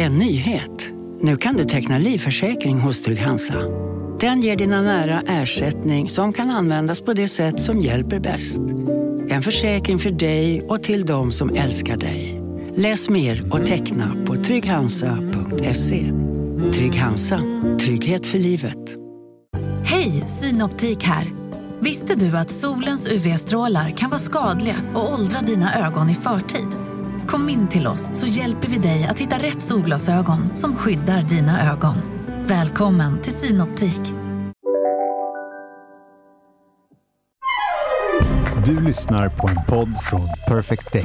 En nyhet. Nu kan du teckna livförsäkring hos Trygg-Hansa. Den ger dina nära ersättning som kan användas på det sätt som hjälper bäst. En försäkring för dig och till de som älskar dig. Läs mer och teckna på trygghansa.se. Trygg Hansa. Trygghet för livet. Hej, Synoptik här. Visste du att solens UV-strålar kan vara skadliga och åldra dina ögon i förtid? Kom in till oss så hjälper vi dig att hitta rätt solglasögon som skyddar dina ögon. Välkommen till Synoptik. Du lyssnar på en podd från Perfect Day.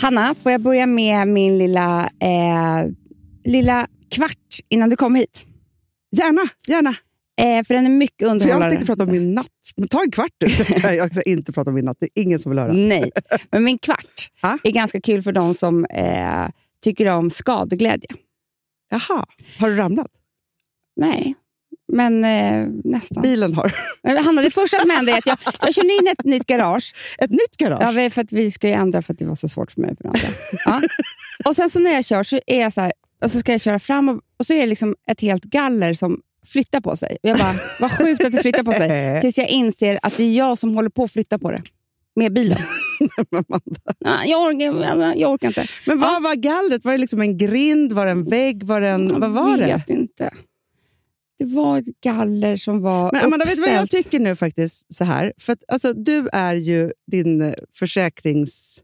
Hanna, får jag börja med min lilla, eh, lilla kvart innan du kom hit? Gärna, gärna. Eh, för den är mycket För jag underhållande. tänkte prata om min natt. Men ta en kvart du. Jag ska, inte prata om min natt. Det är ingen som vill höra. Nej, men min kvart Ja. är ganska kul för de som eh, tycker om skadeglädje. Jaha, har du ramlat? Nej, men eh, nästan. Bilen har. Hanna, det första som hände är att jag, jag kör in ett nytt garage. Ett nytt garage? Ja, för att vi ska ju ändra för att det var så svårt för mig. För andra. ja. Och sen så när jag kör så är jag så här, och så ska jag köra fram och, och så är det liksom ett helt galler som flyttar på sig. Och jag bara, vad sjukt att det flyttar på sig. Tills jag inser att det är jag som håller på att flytta på det. Med bilen. Ja, jag, orkar, jag orkar inte. Men vad var gallret? Var det liksom en grind? Var det en vägg? Var det en, vad var jag det? vet inte. Det var ett galler som var Men Amanda, vet du vad jag uppställt. tycker nu faktiskt? så här? För att, alltså, Du är ju din eh, försäkrings,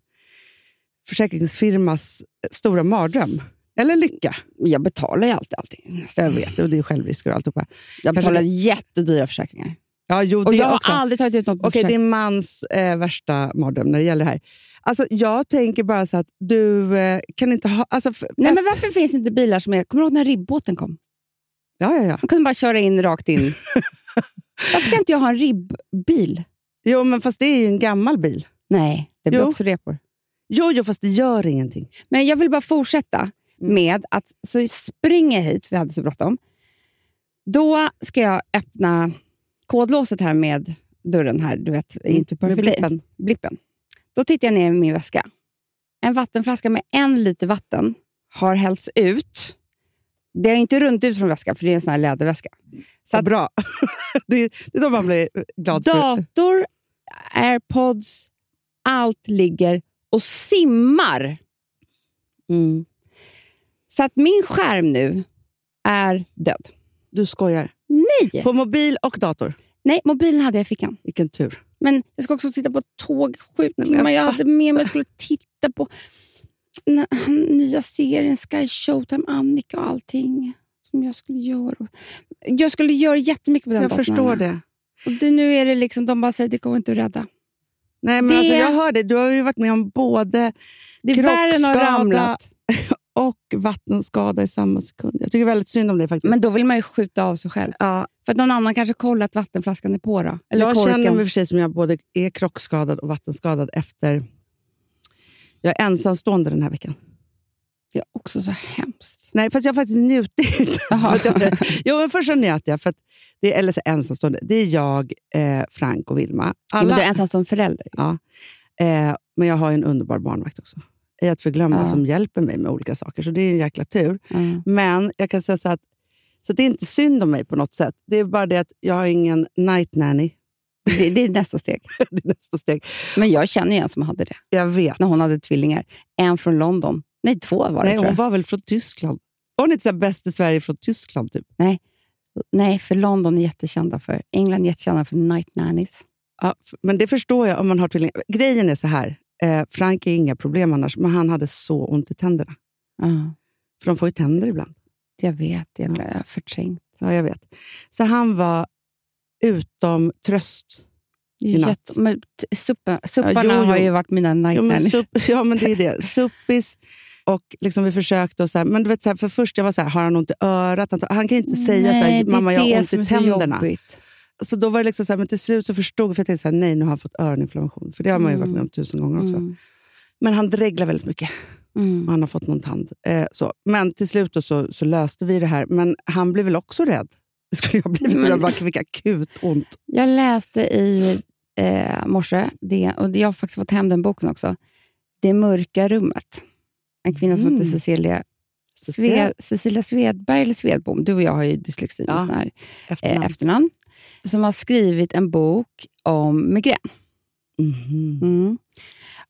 försäkringsfirmas stora mardröm. Eller lycka. Jag betalar ju alltid allting. Jag vet, och det är självrisker och alltihopa. Jag betalar jättedyra försäkringar. Ja, jo, Och det jag har också. aldrig tagit ut något Okej, försäkring. din mans eh, värsta mardröm när det gäller det här. Alltså, jag tänker bara så att du eh, kan inte ha... Alltså, Nej, ett- men varför finns det inte bilar som är... Kommer du ihåg när ribbåten kom? ja, ja, ja. Man kunde bara köra in rakt in. varför kan inte jag ha en ribbbil? Jo, men fast det är ju en gammal bil. Nej, det blir Jo. också repor. Jo, jo, fast det gör ingenting. Men jag vill bara fortsätta. Med att så springer jag hit, för jag hade så bråttom. Då ska jag öppna kodlåset här med dörren här, du vet, inte Mm, Perfect Day. blippen. blippen. Då tittar jag ner i min väska. En vattenflaska med en liter vatten har hällts ut. Det har inte runnit ut från väskan, för det är en sån här läderväska. Så att bra. det, är, det är då man blir glad för. dator, airpods, allt ligger och simmar. Mm. Så att min skärm nu är död. Du skojar. Nej! På mobil och dator. Nej, mobilen hade jag i fickan. Vilken tur. Men jag ska också sitta på tåg sju timmar. jag Jag hade med mig jag skulle titta på nya serien Sky Showtime, Annika och allting som jag skulle göra. Jag skulle göra jättemycket på den Jag datorn, förstår det. Och det, nu är det liksom, de bara säger det går inte att rädda. Nej, men Det- alltså, jag hör det. Du har ju varit med om både Det och vattenskada i samma sekund. Jag tycker väldigt synd om dig faktiskt. Men då vill man ju skjuta av sig själv. ja, För att någon annan kanske kollar att vattenflaskan är på. Då. Eller jag korken. känner mig för sig som jag både är krockskadad och vattenskadad efter... Jag är ensamstående den här veckan. Det är också så hemskt. Nej, fast jag har faktiskt njutit. Jag, jo, men först så njöt jag. För att det är, eller så ensamstående. Det är jag, eh, Frank och Vilma. Men Alla, du är ensam som förälder. ja, eh, men jag har ju en underbar barnvakt också. I att förglömma Ja. som hjälper mig med olika saker. Så det är en jäkla tur. Mm. Men jag kan säga så att så det är inte synd om mig på något sätt. Det är bara det att jag har ingen night nanny. Det, det är nästa steg. det är nästa steg. Men jag känner ju en som hade det. Jag vet. När hon hade tvillingar. En från London. Nej, två var det Nej, hon var väl från Tyskland? Var hon inte så bäst i Sverige från Tyskland? Typ? Nej, för London är jättekända för. England är jättekända för night nannies. Ja, men det förstår jag om man har tvillingar. Grejen är så här. Eh, Frank är inga problem annars, men han hade så ont i tänderna. Ja, För de får ju tänder ibland. jag vet, jag har förträngt. Ja, jag vet. Så han var utom tröst. I natt. Jätte, men t- suppa, supparna jo, jo. har ju varit mina night Ja, ja, men det är det. Suppis. Och liksom vi försökte, och så här, men du vet, så här, för först jag var så här, har han ont i örat? Han, kan ju inte säga så Nej, här, det är mamma jag har ont i så tänderna. jobbigt. Så då var det liksom så här, men till slut så förstod jag, för jag tänkte så här, nej nu har han fått öroninflammation. För det har man ju varit med om tusen gånger också. Mm. Men han dreglar väldigt mycket. Mm. han har fått någon tand. Eh, så. Men till slut så, så löste vi det här. Men han blev väl också rädd? Det skulle jag blivit. Men- Jag bara fick akut ont. Jag läste i eh, morse, det, och jag har faktiskt fått hem den boken också. Det mörka rummet. En kvinna som Mm. heter Cecilia, Sve, Cecilia Svedberg, eller Svedbom. Du och jag har ju dyslexi Ja, och sån här, Efternamn. eh, efternamn. Som har skrivit en bok om migrän. Mhm. Mm.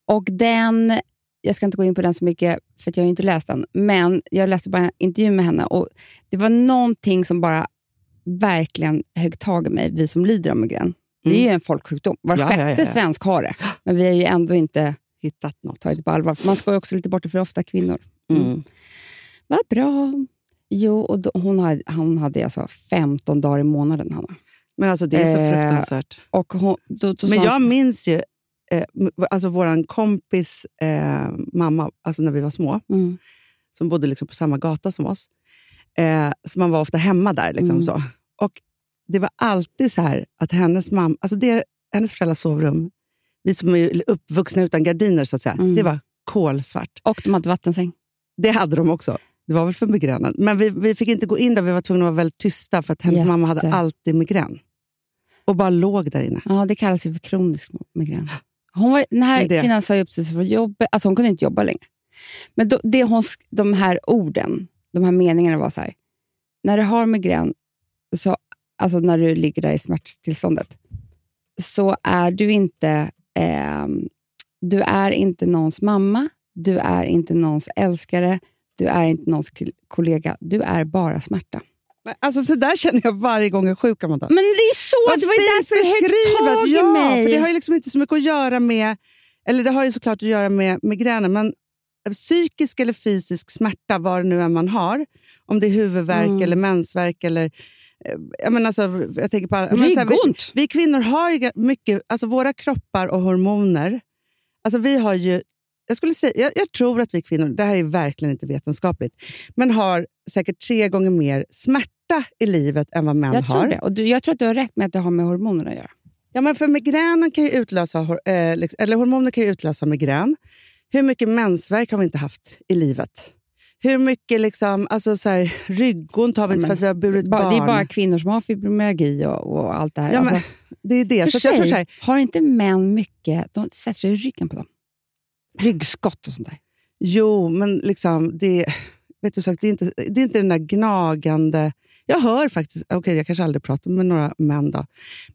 Och den, jag ska inte gå in på den så mycket, för att jag har inte läst den, men jag läste bara en intervju med henne och det var någonting som bara verkligen högg tag i mig, vi som lider av migrän. Det är ju en folksjukdom. Var Mm. Ja, sjätte ja, ja, svensk har det, men vi har ju ändå inte Hittat något. tagit det på allvar. Man ska ju också lite bort för ofta kvinnor. Mm. Vad bra. Jo, och då, hon, hade, hon hade alltså 15 dagar i månaden, Hanna. Men alltså det är så Eh, fruktansvärt. Och hon, då, då Men jag hon, minns ju eh, alltså vår kompis eh, mamma, alltså när vi var små, mm, som bodde liksom på samma gata som oss. Eh, så man var ofta hemma där. Liksom Mm. så. Och Det var alltid så här att hennes mamma, alltså det, hennes föräldrars sovrum, vi som är uppvuxna utan gardiner, så att säga, Mm. det var kolsvart. och de hade vattensäng. Det hade de också. Det var väl för migränen. Men vi, vi fick inte gå in där, vi var tvungna att vara väldigt tysta för att hennes Jätte. mamma hade alltid migrän. Och bara låg där inne. Ja, det kallas ju för kronisk migrän. Hon var, den här kvinnan sa upp sig för jobbet. Alltså hon kunde inte jobba längre. Men då, det hon, de här orden, de här meningarna var så här. När du har migrän, så, alltså när du ligger där i smärttillståndet, så är du inte, ehm, du är inte någons mamma, du är inte någons älskare, du är inte någons kol- kollega. Du är bara smärta. Alltså, så där känner jag varje gång jag är sjuk, Amanda. Men det är så! Vad det var därför det högg tag i ja, mig. För det har ju liksom inte så mycket att göra med, eller det har ju såklart att göra med migränen, men psykisk eller fysisk smärta, vad det nu än man har, om det är huvudvärk Mm. eller mensvärk eller... eh, Jag, menar alltså, jag tänker på, här, vi, Ryggont! vi kvinnor har ju mycket, alltså våra kroppar och hormoner, alltså vi har ju, jag, skulle säga, jag, jag tror att vi kvinnor, det här är verkligen inte vetenskapligt, men har säkert tre gånger mer smärta i livet än vad män Jag har. tror det. Och du, jag tror att du har rätt med att det har med hormonerna att göra. Ja, men för migränen kan ju utlösa, eh, liksom- eller hormoner kan ju utlösa migrän. Hur mycket mensvärk har vi inte haft i livet? Hur mycket liksom, alltså så här, ryggont har vi inte Ja, för att vi har burit barn? det är bara kvinnor som har fibromyalgi och, och allt det här. ja, men, alltså, det är det. för Så att jag tror sig här, har inte män mycket... De sätter sig i ryggen på dem. Ryggskott och sånt där. jo, men liksom, det, vet du, det, är inte, det är inte den där gnagande... Jag hör faktiskt, okej jag kanske aldrig pratar med några män då,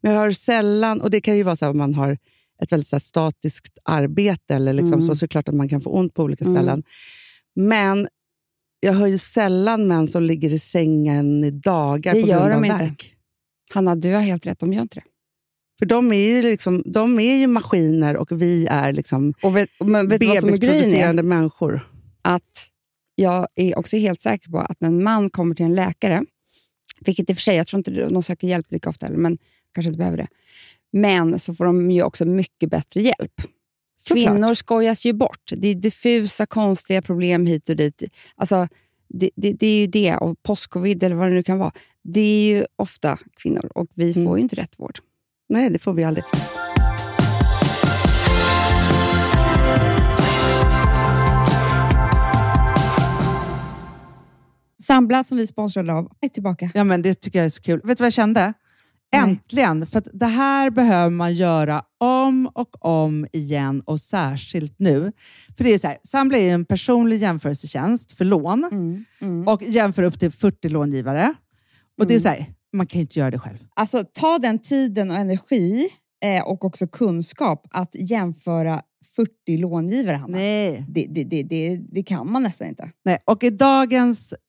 men jag hör sällan, och det kan ju vara så om man har ett väldigt här, statiskt arbete, eller liksom, Mm. så, så är det klart att man kan få ont på olika Mm. ställen. Men jag hör ju sällan män som ligger i sängen i dagar Det på gör grund av de inte. värk. Hanna, du har helt rätt. De gör inte det. För de är, ju liksom, de är ju maskiner och vi är liksom Och vet, men vet bebisproducerande människor. Att jag är också helt säker på att när en man kommer till en läkare, vilket i och för sig, jag tror inte de söker hjälp lika ofta, men kanske inte behöver det. Men så får de ju också mycket bättre hjälp. Såklart. Kvinnor skojas ju bort. Det är diffusa, konstiga problem hit och dit. Alltså, det, det, det är ju det, och postcovid eller vad det nu kan vara. Det är ju ofta kvinnor och vi får Mm. ju inte rätt vård. Nej, det får vi aldrig. Sambla som vi sponsrade av är tillbaka. Ja, men det tycker jag är så kul. Vet du vad jag kände? Nej. Äntligen! För att det här behöver man göra om och om igen och särskilt nu. För det är så här, Sambla är en personlig jämförelsetjänst för lån Mm. Mm. och jämför upp till 40 långivare. Och det är så här, man kan ju inte göra det själv. Alltså ta den tiden och energi eh, och också kunskap att jämföra 40 långivare, Hanna. Nej. Det, det, det, det, det kan man nästan inte. Nej. Och i dagens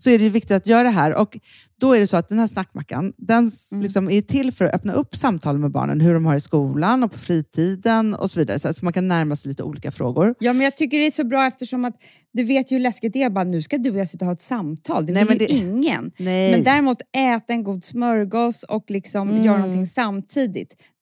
så är det viktigt att göra det här. Och då är det så att den här snackmackan, den s- liksom är till för att öppna upp samtal med barnen, hur de har i skolan och på fritiden och så vidare. Så, man kan närma sig lite olika frågor. Ja, men jag tycker det är så bra eftersom att du vet ju hur läskigt det är. Bara, nu ska du och jag sitta och ha ett samtal. Det Nej, vill ju det- ingen. Nej. Men däremot äta en god smörgås och liksom Mm. göra någonting samtidigt.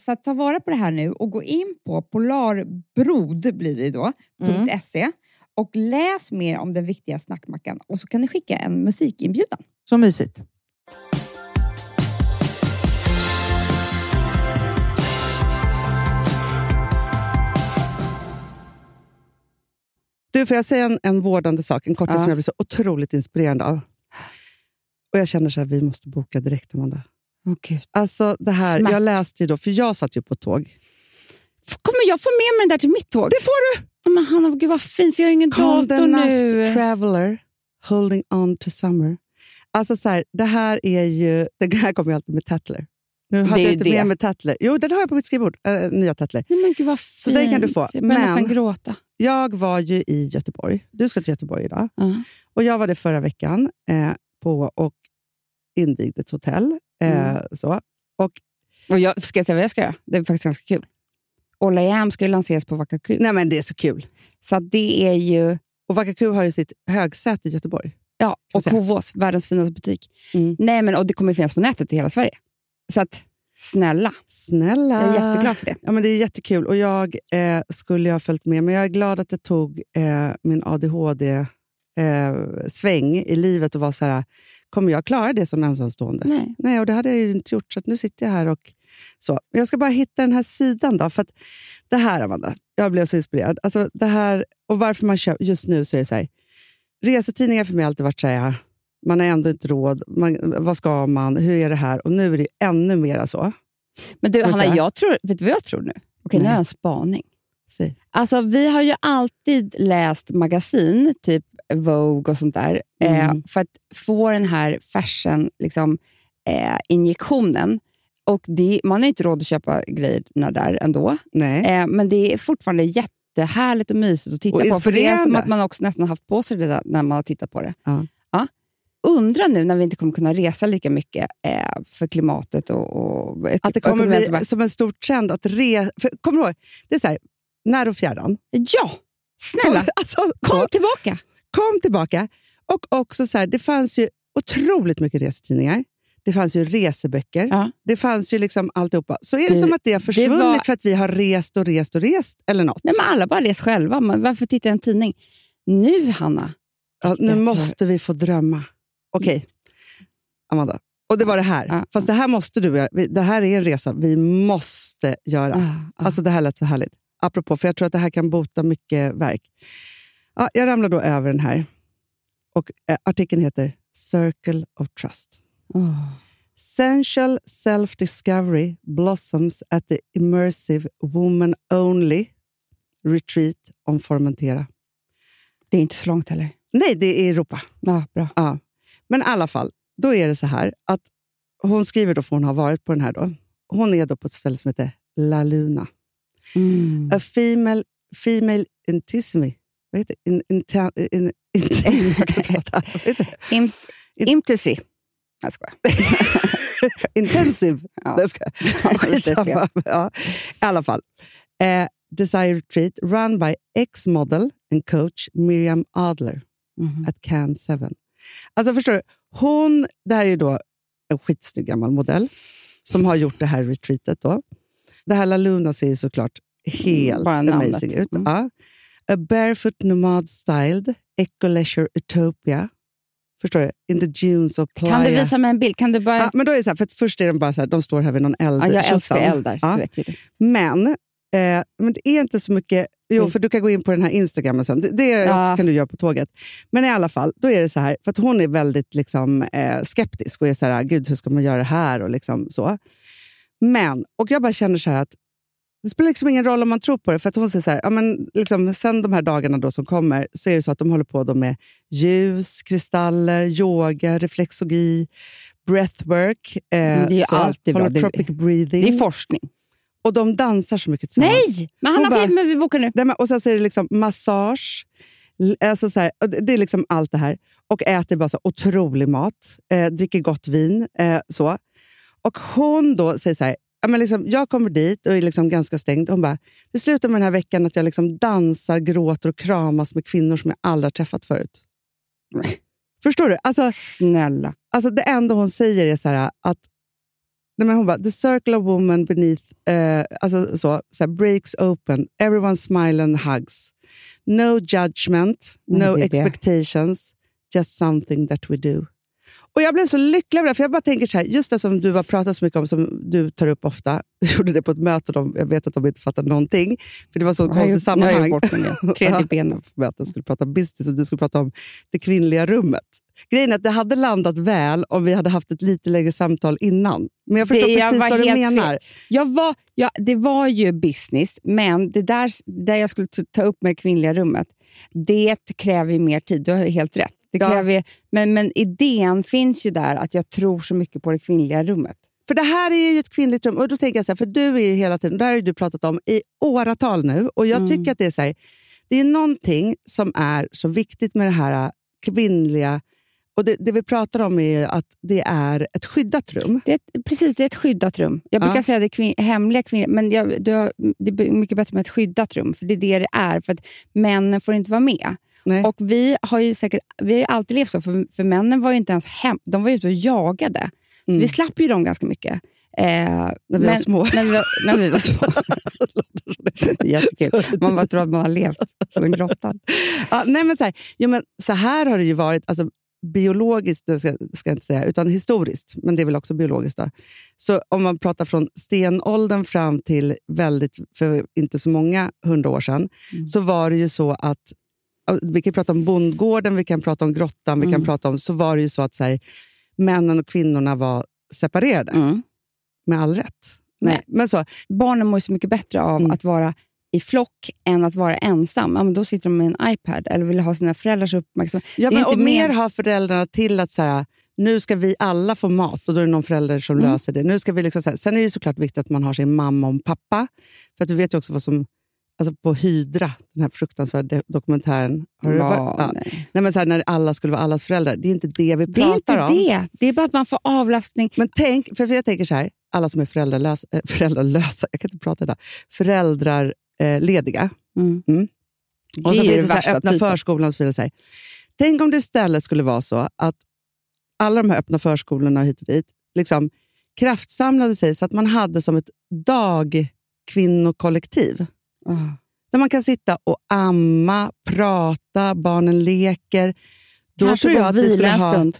så ta vara på det här nu och gå in på polarbrod blir det då, Mm. .se och läs mer om den viktiga snackmackan och så kan ni skicka en musikinbjudan. Så mysigt. Du, får jag säga en, en vårdande sak? En kortis Ja. som jag blir så otroligt inspirerad av. Och Jag känner så här, vi måste boka direkt, Amanda. Gud. Alltså det här, Smack. jag läste ju då, för jag satt ju på tåg. Kommer jag få med mig den där till mitt tåg? Det får du! Men Hanna, gud vad fint, för jag har ingen Condé dator nu. Traveler, Holding on to summer. Alltså så här, det här är ju... Det här kommer ju alltid med Tatler. Nu hade jag inte det. med mig Tatler. Jo, den har jag på mitt skrivbord. Äh, nya Tatler. Nej, men gud vad fint. Så den kan du få. Jag börjar Men- nästan gråta. Jag var ju i Göteborg. Du ska till Göteborg idag. Ja. Och Jag var det förra veckan eh, på och invigde ett hotell. Eh, Mm. så. Och, Och jag, ska jag säga vad jag ska göra? Det är faktiskt ganska kul. All I am ska ju lanseras på Vakaku. nej, men det är så kul. Så det är ju... Och Vakaku har ju sitt högsäte i Göteborg. Ja, och. Hovås, världens finaste butik. Mm. Nej, men och det kommer finnas på nätet i hela Sverige. Så att, snälla, Snälla! jag är jätteglad för det. Ja, men det är jättekul och jag eh, skulle ha följt med, men jag är glad att det tog eh, min ADHD-sväng i livet och var så här, kommer jag klara det som ensamstående? Nej. Nej, och det hade jag ju inte gjort, så nu sitter jag här och så. Jag ska bara hitta den här sidan då, för att det här, Amanda, jag blev så inspirerad. Alltså det här, och varför man köper, just nu så är det så här, resetidningar för mig har alltid varit så här, man har ändå inte råd, man, vad ska man, hur är det här? Och nu är det ännu mer så. Men du, Hanna, jag tror, vet du vad jag tror nu? Okej, nu har jag en spaning. Säg. Alltså, vi har ju alltid läst magasin, typ Vogue och sånt där, eh, Mm. för att få den här fashion liksom, eh. Och det, man har inte råd att köpa grejerna där ändå, eh, men det är fortfarande jättehärligt och mysigt att titta Och på. För det är som att man också nästan haft på sig det där när man har tittat på det. Ja. Ja. Undrar nu när vi inte kommer kunna resa lika mycket eh, för klimatet och, och Att det kommer bli som en stor trend att re... För, kommer du ihåg? Det är så här, när och fjärran. Ja! Snälla, Så, alltså, kom så, tillbaka! Kom tillbaka. Och också så här, det fanns ju otroligt mycket resetidningar. Det fanns ju reseböcker. Ja. Det fanns ju liksom alltihopa. Så är det Du, som att det har det försvunnit var- för att vi har rest och rest och rest eller något? Nej, men alla bara res själva. Men varför titta i en tidning? Nu, Hanna. ja, nu måste vi få drömma. Okej, Amanda. Och det var det här. Ja. Fast det här måste du göra. Det här är en resa vi måste göra. Alltså det här lät så härligt. Apropå, för jag tror att det här kan bota mycket verk. Ja, jag ramlar då över den här. Och eh, Artikeln heter Circle of Trust. Åh. Sensual self-discovery blossoms at the immersive woman-only retreat on Formentera. Det är inte så långt heller. Nej, det är i Europa. Ja, bra. Ja. Men i alla fall, då är det så här att hon skriver då, för hon har varit på den här då. Hon är då på ett ställe som heter La Luna. Mm. A female, female intimacy. Vad heter det? In, in, in, in, Imtesi. Jag skojar. Intensive. Ja. Jag skojar. Ja, skitsamma. ja. I alla fall. Eh, Desire Retreat run by ex-model and coach Miriam Adler Mhm. at Can 7. Alltså förstår du? Hon, det här är då en skitsnygg gammal modell som har gjort det här retreatet. Då. Det här La Luna ser ju såklart helt Bara namnet. amazing ut. Mm. Ja. A barefoot nomad styled eco leisure utopia Förstår du? In the dunes of playa. Kan du visa mig en bild? Kan du bara... Ja, men då är så här, för först är de bara så här, de står här vid någon eld. Ja, jag älskar eldar. Ja. Men, eh, men det är inte så mycket... Jo, Mm. för du kan gå in på den här Instagrammen sen. Det, det Ja. kan du göra på tåget. Men i alla fall, då är det så här, för att hon är väldigt liksom, eh, skeptisk och är så här, gud hur ska man göra det här? Och liksom så. Men, och jag bara känner så här att det spelar liksom ingen roll om man tror på det. För att hon säger så här, ja, men liksom, sen de här dagarna då som kommer så är det så att de håller på då med ljus, kristaller, yoga, reflexologi, breathwork. Eh, det är alltid bra. holotropic breathing. Det är forskning. och de dansar så mycket tillsammans. Nej! Men han har men vi bokar nu. Nej, men, och sen så är det liksom massage, alltså så här, det är liksom allt det här. Och äter bara så otrolig mat, eh, dricker gott vin. Eh, så. Och hon då säger så här, ja, men liksom, jag kommer dit och är liksom ganska stängd. Hon bara, det slutar med den här veckan att jag liksom dansar, gråter och kramas med kvinnor som jag aldrig har träffat förut. Nej. Förstår du? Alltså, Snälla. Alltså det enda hon säger är så här att nej men hon bara, the circle of woman beneath eh, alltså så, så här, breaks open, everyone smile and hugs. No judgment, Nej, no är det. expectations, just something that we do. Och Jag blev så lycklig över det, för jag bara tänker så här, just det som du har pratat så mycket om, som du tar upp ofta. Jag gjorde det på ett möte, och de, jag vet att de inte fattade någonting, för det var så Jag konstigt jag sammanhang. gjort bort nu. Tredje benet. möten skulle prata business och du skulle prata om det kvinnliga rummet. Grejen är att det hade landat väl om vi hade haft ett lite längre samtal innan. Men jag förstår Det- jag precis var vad du menar. Jag var, ja, det var ju business, men det där, där jag skulle ta upp med det kvinnliga rummet, det kräver mer tid. Du har helt rätt. Det Ja. kräver, ju- men, men idén finns ju där, att jag tror så mycket på det kvinnliga rummet. För det här är ju ett kvinnligt rum. Och då tänker jag så här, för du är ju hela tiden, det här har du pratat om i åratal nu. Och jag Mm. tycker att det är så här, det är någonting som är så viktigt med det här kvinnliga och det, det vi pratar om är att det är ett skyddat rum. Det är precis, det är ett skyddat rum. Jag brukar Ja. säga det kvin- hemliga kvinnor, men jag, det är mycket bättre med ett skyddat rum, för det är det det är. För att männen får inte vara med. Nej. Och Vi har ju säkert vi har alltid levt så, för, för männen var ju inte ens hem, de var ute och jagade. Så Mm. vi slapp ju dem ganska mycket. Eh, När vi var men- små. När vi var, när vi var små. Jättekul. Man bara tror att man har levt som en grotta. Ja, nej men så, här, jo, men så här har det ju varit, alltså, biologiskt det ska, ska jag inte säga, utan historiskt, men det är väl också biologiskt. Då. Så om man pratar från stenåldern fram till väldigt, för inte så många hundra år sedan, Mm. så var det ju så att, vi kan prata om bondgården, vi kan prata om grottan, vi kan Mm. prata om, så var det ju så att så här, männen och kvinnorna var separerade, Mm. med all rätt. Nej. Men så, Barnen mår ju så mycket bättre av Mm. att vara i flock än att vara ensam. Ja, men då sitter de med en iPad eller vill ha sina föräldrars uppmärksamhet. Ja, men, och inte mer mer- har föräldrarna till att så här, nu ska vi alla få mat och då är det någon förälder som Mm. löser det. Nu ska vi liksom, så här, sen är det såklart viktigt att man har sin mamma och pappa. För att du vet ju också vad som... Alltså på Hydra, den här fruktansvärda dokumentären. Har du Ja, nej. Nej, men så här, när alla skulle vara allas föräldrar. Det är inte det vi Det är pratar inte om. det. Det är bara att man får avlastning. Men tänk, för jag tänker så här, alla som är föräldralösa, äh, föräldralösa jag kan inte prata idag, föräldrarlediga. Eh. Mm. Mm. Och så finns det så här, öppna typen. förskolan och så vidare. Tänk om det istället skulle vara så att alla de här öppna förskolorna hit och dit liksom kraftsamlade sig så att man hade som ett dagkvinnokollektiv. Ah. Där man kan sitta och amma, prata, barnen leker. Då Kanske tror jag att vi skulle ha... stund.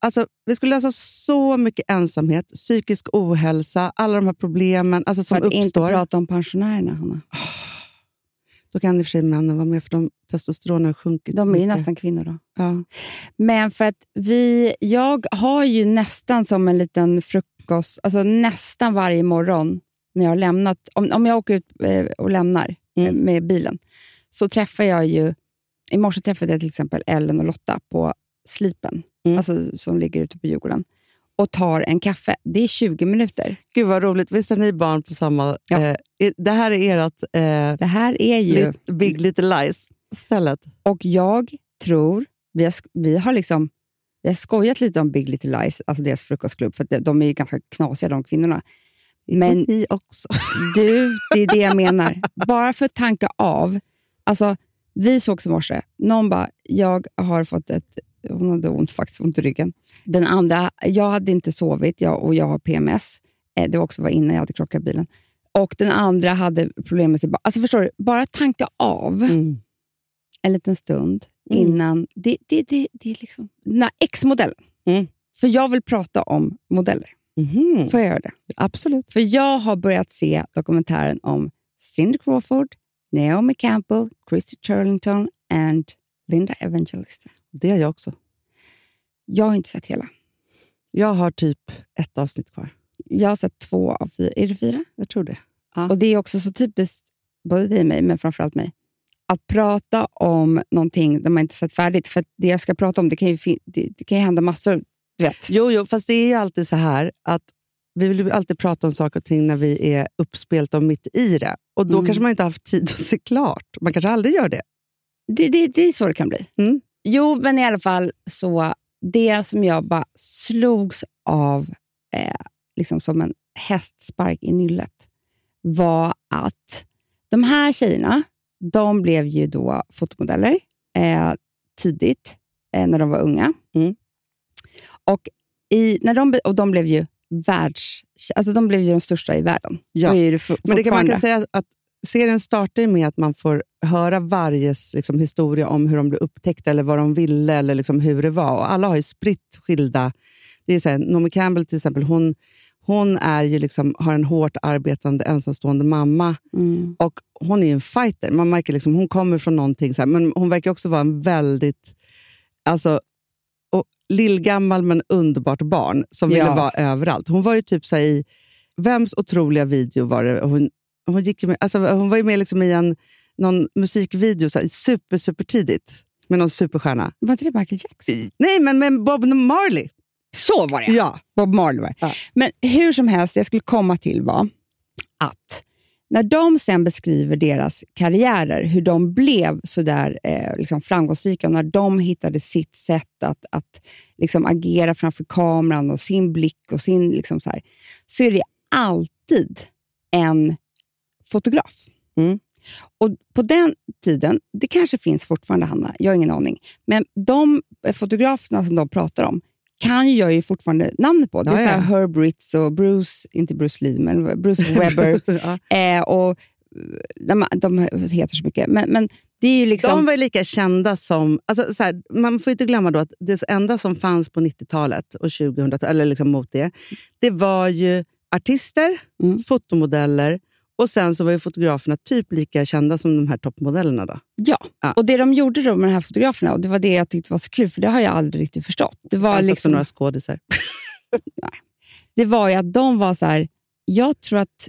Alltså, vi skulle lösa så mycket ensamhet, psykisk ohälsa, alla de här problemen alltså, som För att inte uppstår. prata om pensionärerna, Hanna. Då kan i och för sig männen vara med, för de, testosteron har sjunkit. De är ju nästan kvinnor då. Ja. Men för att vi, jag har ju nästan som en liten frukost, alltså nästan varje morgon när jag har lämnat, om, om jag åker ut eh, och lämnar Mm. eh, med bilen, så träffar jag ju, i morse träffade jag till exempel Ellen och Lotta på Slipen, Mm. alltså, som ligger ute på Djurgården, och tar en kaffe. Det är 20 minuter. Gud vad roligt. Visst är ni barn på samma... Ja. Eh, det här är ert eh, Det här är ju... lit, Big Little Lies-stället. Och jag tror, vi har, vi har liksom vi har skojat lite om Big Little Lies, alltså deras frukostklubb, för de är ju ganska knasiga de kvinnorna. Men ni också. du, det är det jag menar. Bara för att tanka av. Alltså, vi sågs i morse. Någon bara, jag har fått ett... Hon hade ont, faktiskt ont i ryggen. Den andra, jag hade inte sovit jag, och jag har PMS. Eh, Det var också var innan jag hade krockat bilen. Och den andra hade problem med sig. Alltså förstår du, bara tanka av Mm. en liten stund innan... Det, det, det, det är liksom den här X-modellen. Mm. För jag vill prata om modeller. Mhm. Får jag göra det? Absolut. För jag har börjat se dokumentären om Cindy Crawford, Naomi Campbell, Christy Turlington and Linda Evangelista. Det är jag också. Jag har inte sett hela. Jag har typ ett avsnitt kvar. Jag har sett två av fyra. Är det fyra? Jag tror det. Ja. Och Det är också så typiskt, både dig och mig, men framförallt mig, att prata om någonting där man inte sett färdigt. För det jag ska prata om, det kan ju, det, det kan ju hända massor. Du vet. Jo, jo, fast det är ju alltid så här att vi vill ju alltid prata om saker och ting när vi är uppspelta och mitt i det. Och då Mm. kanske man inte har haft tid att se klart. Man kanske aldrig gör det. Det, det, det är så det kan bli. Mm. Jo, men i alla fall så det som jag bara slogs av eh, liksom som en hästspark i nyllet var att de här tjejerna, de blev ju då fotomodeller eh, tidigt eh, när de var unga. Mm. Och, i, när de, och de blev ju världs... Alltså de blev ju de största i världen. Ja. Det Men det kan man kan säga att serien startar med att man får höra varjes liksom, historia om hur de blev upptäckta eller vad de ville eller liksom, hur det var. Och alla har ju spritt skilda... Det är så här, Naomi Campbell till exempel, hon, hon är ju liksom, har en hårt arbetande ensamstående mamma Mm. och hon är ju en fighter. Man märker liksom, hon kommer från någonting, så här, men hon verkar också vara en väldigt... Alltså, och lillgammal men underbart barn som ville Ja. vara överallt. Hon var ju typ så i... Vems otroliga video var det? Hon, hon, gick med, alltså, hon var ju med liksom i en någon musikvideo så här, super, super tidigt med någon superstjärna. Var inte det Michael Jackson? Nej, men med Bob Marley. Så var det Ja. Bob Marley var. Ja. Men hur som helst, jag skulle komma till var att när de sen beskriver deras karriärer, hur de blev så där eh, liksom framgångsrika, när de hittade sitt sätt att, att liksom agera framför kameran och sin blick och sin liksom så här, så är det alltid en fotograf. Mm. Och På den tiden, det kanske finns fortfarande Hanna, jag har ingen aning, men de eh, fotograferna som de pratar om kan ju jag ju fortfarande namnet på. Det är Ja, så ja. Herb Ritz och Bruce, inte Bruce Lee, men Bruce Webber. ja. eh, och de, de heter så mycket. Men, men det är ju liksom... De var ju lika kända som... Alltså, så här, man får inte glömma då att det enda som fanns på 90-talet och 2000 eller liksom mot det, det var ju artister, Mm. fotomodeller och sen så var ju fotograferna typ lika kända som de här toppmodellerna. Då. Ja. Ja. och det de gjorde då med de här fotograferna, och det var det jag tyckte var så kul, för det har jag aldrig riktigt förstått. Det var, också liksom, några skådisar. det var ju att de var så här, jag tror att,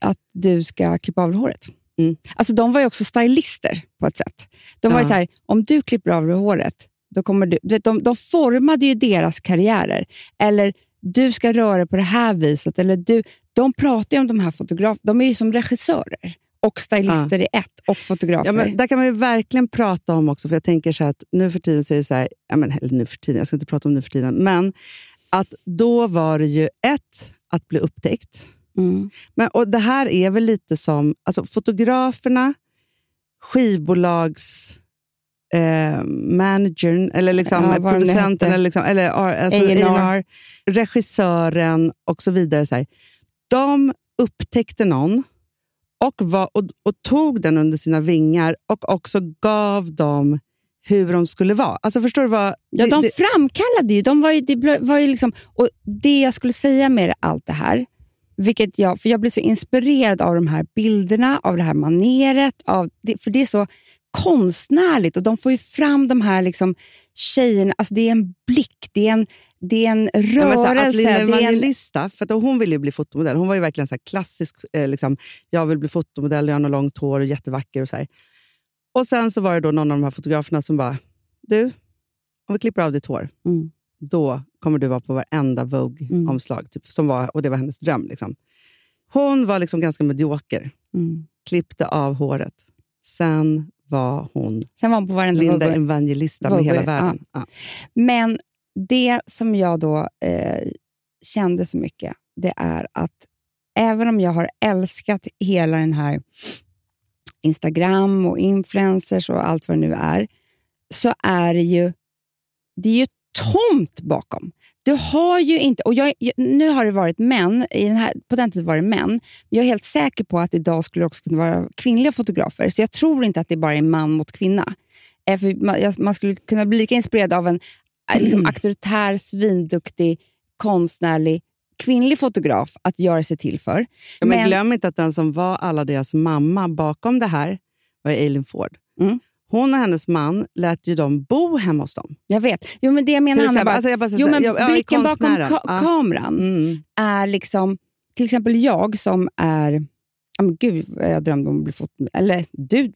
att du ska klippa av håret. Mm. Alltså de var ju också stylister på ett sätt. De var ju Ja. så här, om du klipper av dig håret, då kommer du... du vet, de, de formade ju deras karriärer. Eller du ska röra på det här viset. Eller du, de pratar ju om de här fotograferna. De är ju som regissörer och stylister i ett och fotografer. Ja, men där kan man ju verkligen prata om också, för jag tänker så här att nu för tiden så är det så här, ja, men, eller nu för tiden, jag ska inte prata om nu för tiden, men att då var det ju ett, att bli upptäckt. mm. Men, och Det här är väl lite som alltså, fotograferna, skivbolags eh, managern, eller liksom, Ja, producenten, eller, liksom, eller alltså, A&R. Regissören och så vidare. Så här. De upptäckte någon och, var, och, och tog den under sina vingar och också gav dem hur de skulle vara. Alltså Förstår du vad... Ja, de det- framkallade ju. De var ju, det var ju liksom, och det jag skulle säga med allt det här, vilket jag, för jag blev så inspirerad av de här bilderna, av det här maneret, av det, för det är så konstnärligt och de får ju fram de här liksom tjejerna. Alltså det är en blick, det är en, det är en Ja, rörelse. att Linda det är en, Evangelista, för att hon ville ju bli fotomodell. Hon var ju verkligen så klassisk, eh, liksom, jag vill bli fotomodell, jag har långt hår och jättevacker. Och, så här. och sen så var det då någon av de här fotograferna som bara, du, om vi klipper av ditt hår, Mm. då kommer du vara på varenda Vogue-omslag. Typ, som var, och det var hennes dröm. Liksom. Hon var liksom ganska medioker, mm. klippte av håret. Sen var hon Sen var hon på varenda Linda Vogue. Evangelista med Vogue, hela ja. världen. Ja. Men det som jag då eh, kände så mycket, det är att även om jag har älskat hela den här Instagram och influencers och allt vad det nu är, så är det ju, det är ju tomt bakom. Du har ju inte, och jag, nu har det varit män, i den här, på den tiden var det män, men jag är helt säker på att idag skulle det också kunna vara kvinnliga fotografer, så jag tror inte att det bara är man mot kvinna. Eh, för man skulle kunna bli lika inspirerad av en eh, liksom, auktoritär, svinduktig, konstnärlig kvinnlig fotograf att göra sig till för. Ja, men, Men- glöm inte att den som var alla deras mamma bakom det här var Eileen Ford. Mm. Hon och hennes man lät ju dem bo hemma hos dem. Jag vet. Jo, men det jag menar exempel, bara, alltså jag bara jo, men här, ja, ja, blicken bakom ka- Ja. kameran Mm. är liksom... Till exempel jag som är... Men gud, jag drömde om att bli fotomodell. Eller du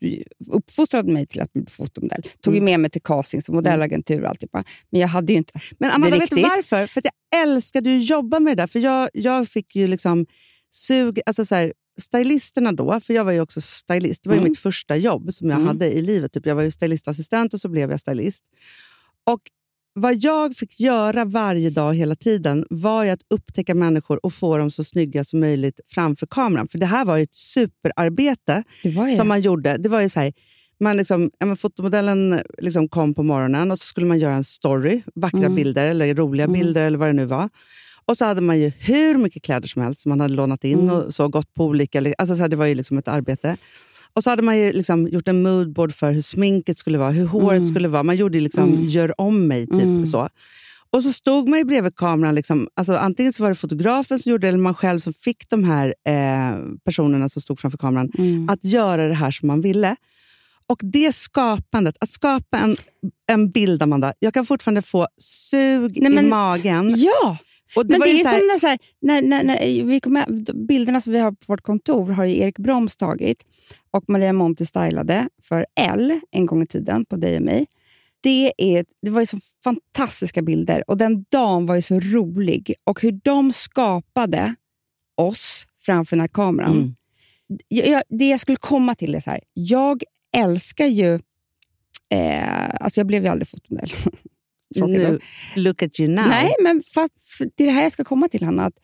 uppfostrade mig till att bli fotomodell. Tog Mm. med mig till castings och modellagentur och alltihopa. Men jag hade ju inte Men Amanda, vet du varför? För att jag älskade ju att jobba med det där. För jag, jag fick ju liksom sug... Alltså så här, stylisterna då, för jag var ju också stylist. Det var ju Mm. mitt första jobb som jag Mm. hade i livet. Typ. Jag var ju stylistassistent och så blev jag stylist. Och vad jag fick göra varje dag hela tiden var att upptäcka människor och få dem så snygga som möjligt framför kameran. För det här var ett superarbete som man gjorde. Det var ju så här, man liksom, ja, fotomodellen liksom kom på morgonen och så skulle man göra en story, vackra Mm. bilder eller roliga Mm. bilder eller vad det nu var. Och så hade man ju hur mycket kläder som helst som man hade lånat in Mm. och så gått på olika... Alltså så här, det var ju liksom ett arbete. Och så hade man ju liksom gjort en moodboard för hur sminket skulle vara, hur håret Mm. skulle vara. Man gjorde liksom Mm. gör om mig, typ Mm. så. Och så stod man ju bredvid kameran. Liksom, alltså antingen så var det fotografen som gjorde det eller man själv som fick de här eh, personerna som stod framför kameran Mm. att göra det här som man ville. Och det skapandet, att skapa en, en bild, Amanda. Jag kan fortfarande få sug Nej, men- i magen. Ja, Och men det är här- som när, så här, när, när, när vi kommer, bilderna som vi har på vårt kontor har ju Erik Broms tagit och Maria Monti stylade för L en gång i tiden på dig och mig. Det, är, det var ju så fantastiska bilder och den dagen var ju så rolig. Och hur de skapade oss framför den här kameran. Mm. Jag, det jag skulle komma till är så här. Jag älskar ju... Eh, alltså jag blev ju aldrig fotomodell. Tråkigt nu, look at you now. Nej, men för, för det är det här jag ska komma till, Hanna. Att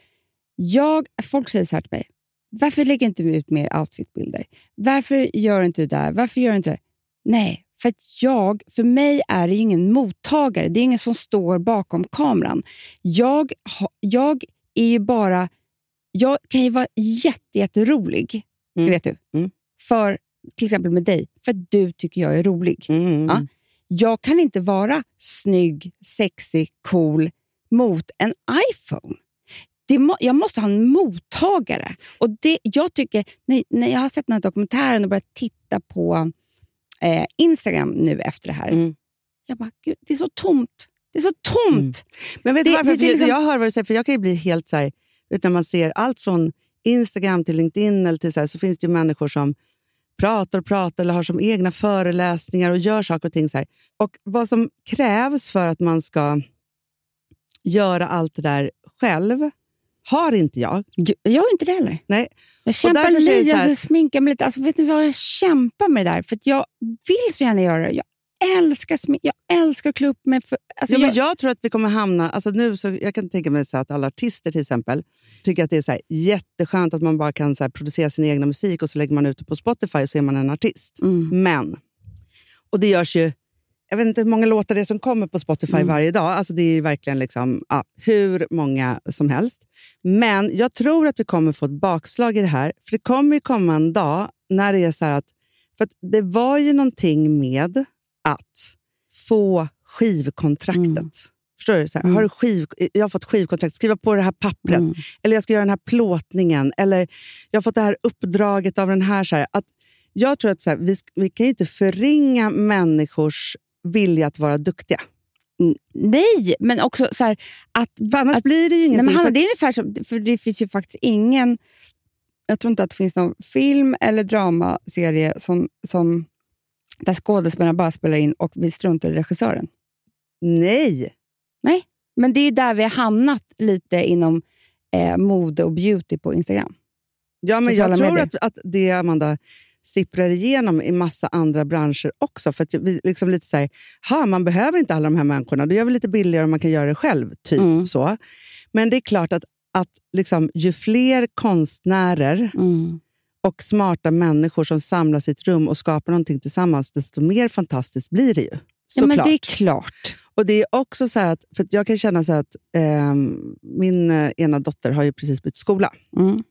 jag, folk säger så här till mig. Varför lägger inte du ut mer outfitbilder? Varför gör du inte det där? Varför gör du inte det? Nej, för att jag, för mig är det ingen mottagare. Det är ingen som står bakom kameran. Jag, jag är ju bara... Jag kan ju vara jätte, jätterolig, Mm. det vet du. Mm. För, till exempel med dig, för att du tycker jag är rolig. Mm. Ja. Jag kan inte vara snygg, sexig, cool mot en iPhone. Det må, jag måste ha en mottagare. Och det, jag tycker, när, när jag har sett den här dokumentären och börjat titta på eh, Instagram nu efter det här. Mm. Jag bara, Gud, det är så tomt. Det är så tomt. Men vet du Det- varför? det- det liksom- Jag hör vad du säger, för jag kan ju bli helt så här, när man ser allt från Instagram till LinkedIn eller till så, här, så finns det ju människor som pratar och pratar eller har som egna föreläsningar och gör saker och ting. Så här. Och vad som krävs för att man ska göra allt det där själv har inte jag. Jag gör inte det heller. Nej. Jag kämpar därför säger jag lite, så här- jag sminkar mig lite. Alltså, vet ni vad jag kämpar med det där? För jag vill så gärna göra det. Jag älskar smink. Jag älskar att klä upp mig. För, alltså, Jo, jag, men jag tror att vi kommer hamna... Alltså nu så, jag kan tänka mig så att alla artister till exempel tycker att det är så här jätteskönt att man bara kan så här producera sin egna musik och så lägger man ut det på Spotify och så är man en artist. Mm. Men, och det görs ju... Jag vet inte hur många låtar det är som kommer på Spotify Mm. varje dag. Alltså det är verkligen liksom, ja, hur många som helst. Men jag tror att vi kommer få ett bakslag i det här. För det kommer ju komma en dag när det är så här att... För att det var ju någonting med att få skivkontraktet. Mm. Förstår du? Så här, Mm. har du skiv, jag har fått skivkontrakt, skriva på det här pappret. Mm. Eller jag ska göra den här plåtningen. Eller jag har fått det här uppdraget av den här. Så här att jag tror att så här, vi, vi kan ju inte förringa människors vilja att vara duktiga. Nej, men också så här, att... För annars att blir det ju nej, ingenting. men Hanna, det är ungefär som, för det finns ju faktiskt ingen... Jag tror inte att det finns någon film eller dramaserie som, som, där skådespelarna bara spelar in och vi struntar i regissören. nej! Men det är där vi har hamnat lite inom eh, mode och beauty på Instagram. Ja, men Sociala jag tror att, att det Amanda sipprar igenom i massa andra branscher också. För att vi liksom lite så här, ha, man behöver inte alla de här människorna. Då gör vi lite billigare om man kan göra det själv. typ Mm. så. Men det är klart att, att liksom, ju fler konstnärer och smarta människor som samlas i ett rum och skapar någonting tillsammans, desto mer fantastiskt blir det ju. Ja, men det är klart. Och det är också så här att, för att jag kan känna så att ehm, min eh, ena dotter har ju precis bytt skola Mm.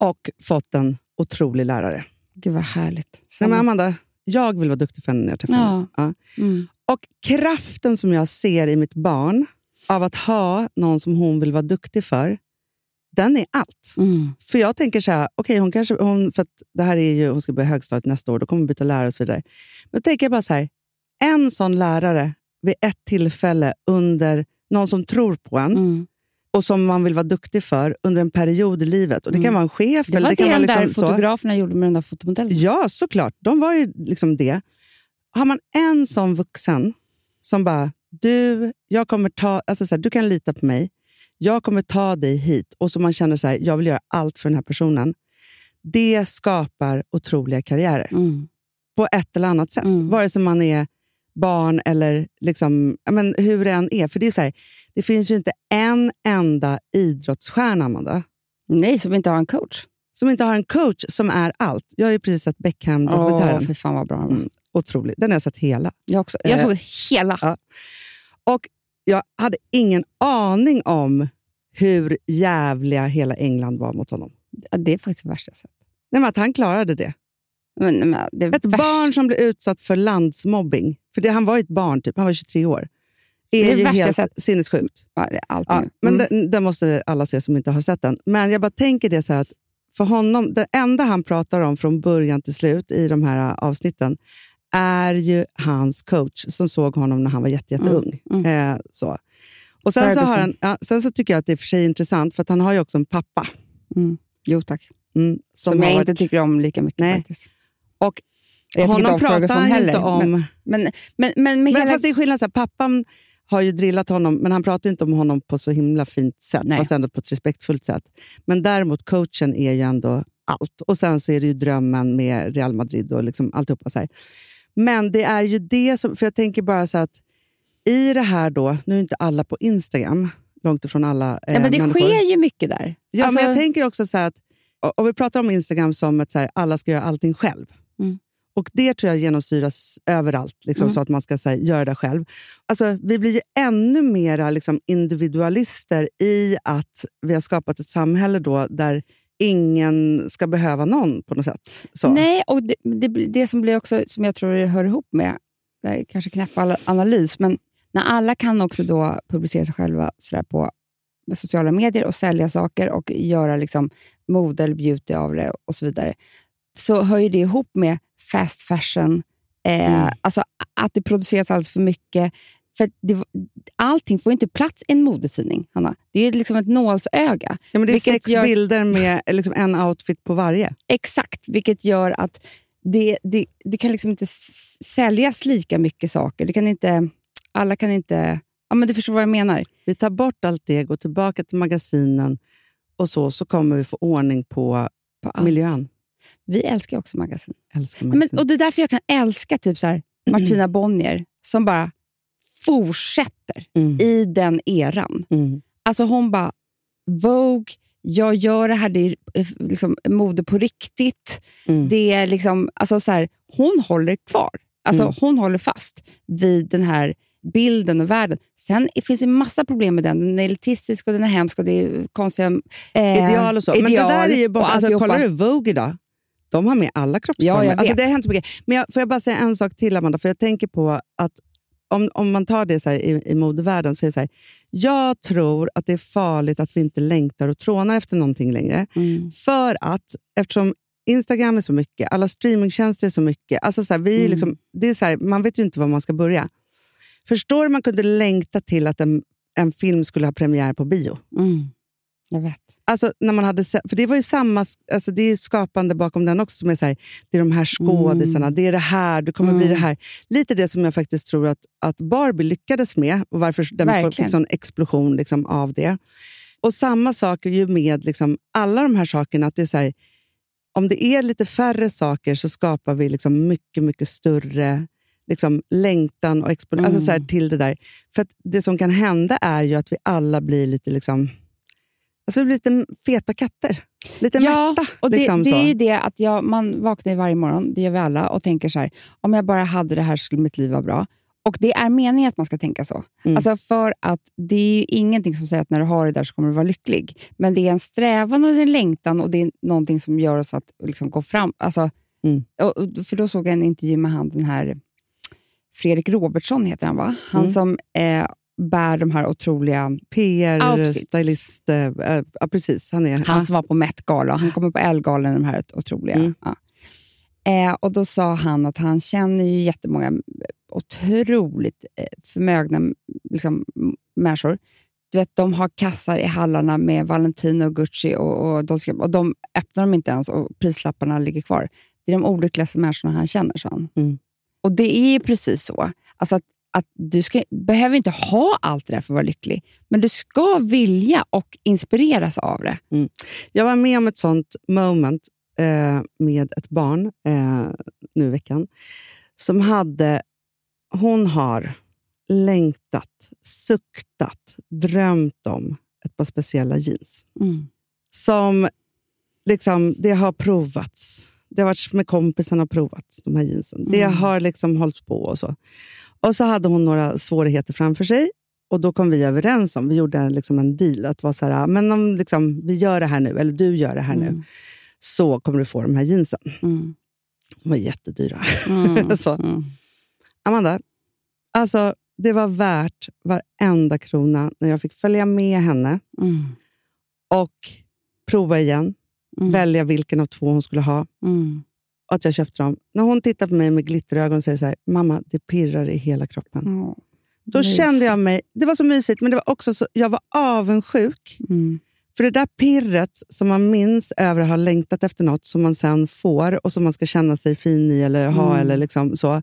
och fått en otrolig lärare. Gud vad härligt. Nej, men Amanda, jag vill vara duktig för henne när jag träffar henne. Ja. Mm. Och kraften som jag ser i mitt barn av att ha någon som hon vill vara duktig för, den är allt. Mm. För jag tänker så här, okej, hon kanske, hon, för det här är ju, hon ska börja högstadiet nästa år, då kommer hon byta lärare och så vidare. Men då tänker jag bara så här, en sån lärare vid ett tillfälle under någon som tror på en Mm. och som man vill vara duktig för under en period i livet. Och Det kan Mm. vara en chef. Det eller var det det, kan vara de där liksom så. fotograferna gjorde med den där fotomodellen. Ja, såklart. De var ju liksom det. Har man en sån vuxen som bara, du, jag kommer ta, alltså så här, du kan lita på mig. Jag kommer ta dig hit. Och så man känner så här, jag vill göra allt för den här personen. Det skapar otroliga karriärer Mm. på ett eller annat sätt. Mm. Vare sig man är barn eller liksom, men hur det än är. För det, är så här, det finns ju inte en enda idrottsstjärna, Amanda, Nej, som inte har en coach. som inte har en coach som är allt. Jag har ju precis sett Åh, Beckham-dokumentären. för fan vad bra. Mm. Otrolig. Den har jag sett hela. Jag, också. jag Eh, såg hela. ja. Och jag hade ingen aning om hur jävliga hela England var mot honom. Ja, Det är faktiskt det värsta jag sett. Nej, men att han klarade det. Men, men, det är Ett värst- barn som blev utsatt för landsmobbing, för det, han var ju ett barn, typ, han var 23 år, Det är är det ju värsta jag helt sett. sinnessjukt. Ja, det är alltid. Ja, men mm. den, den måste alla se som inte har sett den. Men jag bara tänker det så att för honom, det enda han pratar om från början till slut i de här avsnitten är ju hans coach som såg honom när han var jätte, jätteung. Mm, Eh, så. Och sen, så har han, ja, sen så tycker jag att det är för sig intressant, för han har ju också en pappa. Mm. Jo tack. Mm, Som, har jag varit- inte tycker om lika mycket Nej. faktiskt. Och jag inte honom om pratar han heller. inte om... Men, men, men, men, Men hela... fast det är skillnad, så här, pappan har ju drillat honom, men han pratar inte om honom på så himla fint sätt, Nej. fast ändå på ett respektfullt sätt. Men däremot coachen är ju ändå allt. Och sen så är det ju drömmen med Real Madrid och liksom alltihopa. Så här. Men det är ju det som, för jag tänker bara så att i det här då, nu är inte alla på Instagram, långt ifrån alla eh, ja, men det människor. sker ju mycket där. Ja, Alltså- men jag tänker också så att om vi pratar om Instagram som att så här, alla ska göra allting själv. Mm. Och Det tror jag genomsyras överallt, liksom, Mm. så att man ska här, göra det själv. Alltså, vi blir ju ännu mera liksom, individualister i att vi har skapat ett samhälle då där ingen ska behöva någon på något sätt. Så. Nej, och det, det, det som blir också, som jag tror det hör ihop med, det är kanske knäpp analys, men när alla kan också då publicera sig själva sådär på sociala medier och sälja saker och göra liksom mode eller beauty av det och så vidare, så hör ju det ihop med fast fashion, eh, Mm. alltså att det produceras alldeles för mycket. För det, allting får inte plats i en modetidning, Hanna. Det är liksom ett nålsöga. Ja, men det är sex gör- bilder med liksom, en outfit på varje. Exakt, vilket gör att det, det, det kan liksom inte säljas lika mycket saker. Det kan inte, alla kan inte... Ja, men du förstår vad jag menar. Vi tar bort allt det, går tillbaka till magasinen och så, så kommer vi få ordning på På miljön. Vi älskar också magasin. Älskar Ja, men, magasin. och Det är därför jag kan älska typ så här, Martina Bonnier som bara fortsätter Mm. i den eran. Mm. Alltså hon bara, Vogue, jag gör det här, det är eh, liksom mode på riktigt. Mm. Det är liksom, alltså så här, hon håller kvar. Alltså Mm. Hon håller fast vid den här bilden och världen. Sen finns det massa problem med den. Den är elitistisk och den är hemsk och det är konstiga eh, Ideal och så. Men det ideal där är ju bara, alltså, kollar du Vogue idag? De har med alla kroppsformer. Ja, jag Alltså, vet. det har hänt så mycket. Men jag, får jag bara säga en sak till, Amanda? För jag tänker på att om, om man tar det så i, i modevärlden, så är det så här, jag tror att det är farligt att vi inte längtar och trånar efter någonting längre. Mm. För att eftersom Instagram är så mycket, alla streamingtjänster är så mycket. Alltså så här, vi Mm. liksom, det är så här, man vet ju inte var man ska börja. Förstår man kunde längta till att en, en film skulle ha premiär på bio? Mm. Jag vet. Alltså, när man hade, för det var ju samma, alltså det är skapande bakom den också, som är så här, det är de här skådisarna, det är det här, du kommer bli Mm. det här. Lite det som jag faktiskt tror att, att Barbie lyckades med och varför den Verkligen. fick en explosion liksom, av det. Och samma sak ju med liksom, alla de här sakerna, att det är så här, om det är lite färre saker så skapar vi liksom mycket, mycket större liksom, längtan och expo- alltså, så här, till det där. För det som kan hända är ju att vi alla blir lite liksom, alltså, vi blir lite feta katter. Lite Ja, mätta. och det, liksom, det är ju det att jag, man vaknar ju varje morgon, det gör vi alla, och tänker så här, om jag bara hade det här skulle mitt liv vara bra. Och det är meningen att man ska tänka så. Mm. Alltså för att det är ju ingenting som säger att när du har det där så kommer du vara lycklig. Men det är en strävan och det är en längtan och det är någonting som gör oss att liksom gå fram. Alltså, Mm. Och- för då såg jag en intervju med han, den här Fredrik Robertsson heter han va? Han Mm. som eh, bär de här otroliga... PR-stylist. Äh, ja, precis. Han är... Han som var på Met-gala. Han kommer på Elle-galan, de här otroliga. Mm. Ja. Eh, och Då sa han att han känner ju jättemånga otroligt eh, förmögna liksom, människor. Du vet, de har kassar i hallarna med Valentino, Gucci och, och Dolce och de öppnar dem inte ens och prislapparna ligger kvar. Det är de olyckligaste människorna han känner, sa han. Mm. Och det är ju precis så. Alltså att, att du ska, behöver inte ha allt det där för att vara lycklig, men du ska vilja och inspireras av det. Jag var med om ett sånt moment eh, med ett barn eh, nu i veckan. Som hade... Hon har längtat, suktat, drömt om ett par speciella jeans. Mm. Som liksom, det har provats. Det har varit med kompisarna och provats, de här jeansen. Det Mm. har liksom hållits på och så. Och så hade hon några svårigheter framför sig. Och Då kom vi överens om, vi gjorde liksom en deal, att vara så här, men om liksom, vi gör det här nu, eller du gör det här nu, Mm. så kommer du få de här jeansen. Mm. De var jättedyra. Mm. Så. Mm. Amanda, alltså, det var värt varenda krona när jag fick följa med henne Mm. och prova igen, Mm. välja vilken av två hon skulle ha. Mm. och att jag köpte dem. När hon tittar på mig med glitterögon och säger så här, mamma, det pirrar i hela kroppen. Ja. Då Mysigt. kände jag mig, det var så mysigt, men det var också så, jag var avundsjuk. Mm. För det där pirret som man minns över att ha längtat efter något som man sen får och som man ska känna sig fin i eller ha. Mm. Eller liksom så.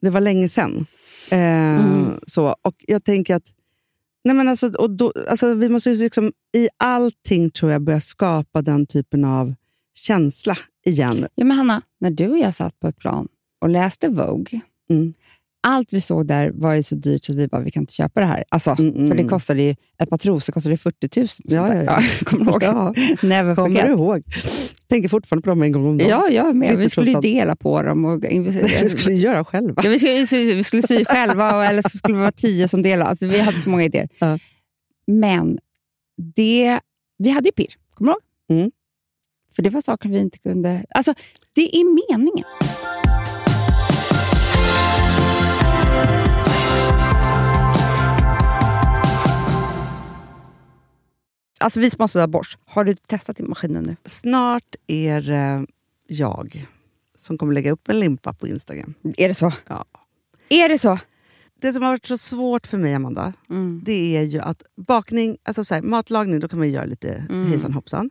Det var länge sedan. Eh, Mm. så. Och jag tänker att nej men alltså, och då, alltså, vi måste liksom, i allting tror jag börja skapa den typen av känsla igen. Ja, men Hanna, när du och jag satt på ett plan och läste Vogue, Mm. allt vi såg där var ju så dyrt så att vi bara, vi kan inte köpa det här. Alltså, Mm, mm, för det mm. kostade ju, ett par trosor kostade 40 000. och sånt Ja, ja, ja. kommer du ihåg? Ja. Never Kommer forget. du ihåg? Tänker fortfarande på dem en gång om dagen. Ja, jag med. Vi skulle ju dela på dem. Och Det skulle vi göra själva. Ja, vi, skulle, sy- vi skulle sy själva, och, eller så skulle vi vara tio som delade. Alltså, vi hade så många idéer. Ja. Men det, vi hade ju pirr, kommer du ihåg? Mm. För det var saker vi inte kunde... Alltså, det är meningen. Alltså vi sponsrar av Bosch. Har du testat i maskinen nu? Snart är det jag som kommer lägga upp en limpa på Instagram. Är det så? Ja. Är det så? Det som har varit så svårt för mig, Amanda, Mm. det är ju att bakning, alltså så här, matlagning, då kan man ju göra lite Mm. hejsan hoppsan.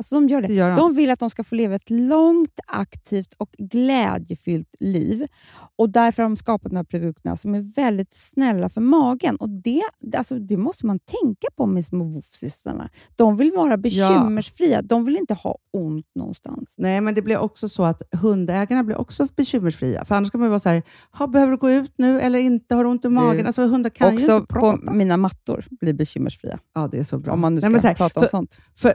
Alltså de gör det. Det gör de. de vill att de ska få leva ett långt, aktivt och glädjefyllt liv. Och Därför har de skapat de här produkterna som är väldigt snälla för magen. Och Det, alltså, det måste man tänka på med små woofsisarna. De vill vara bekymmersfria. De vill inte ha ont någonstans. Nej, men det blir också så att hundägarna blir också bekymmersfria. För annars kan man ju vara så här, "Ha, behöver du gå ut nu eller inte? Har du ont i magen? Alltså, hundar kan ju Också inte på prata. mina mattor blir bekymmersfria. Ja, det är så bra. Om man nu ska Nej, här, prata för, om sånt. För,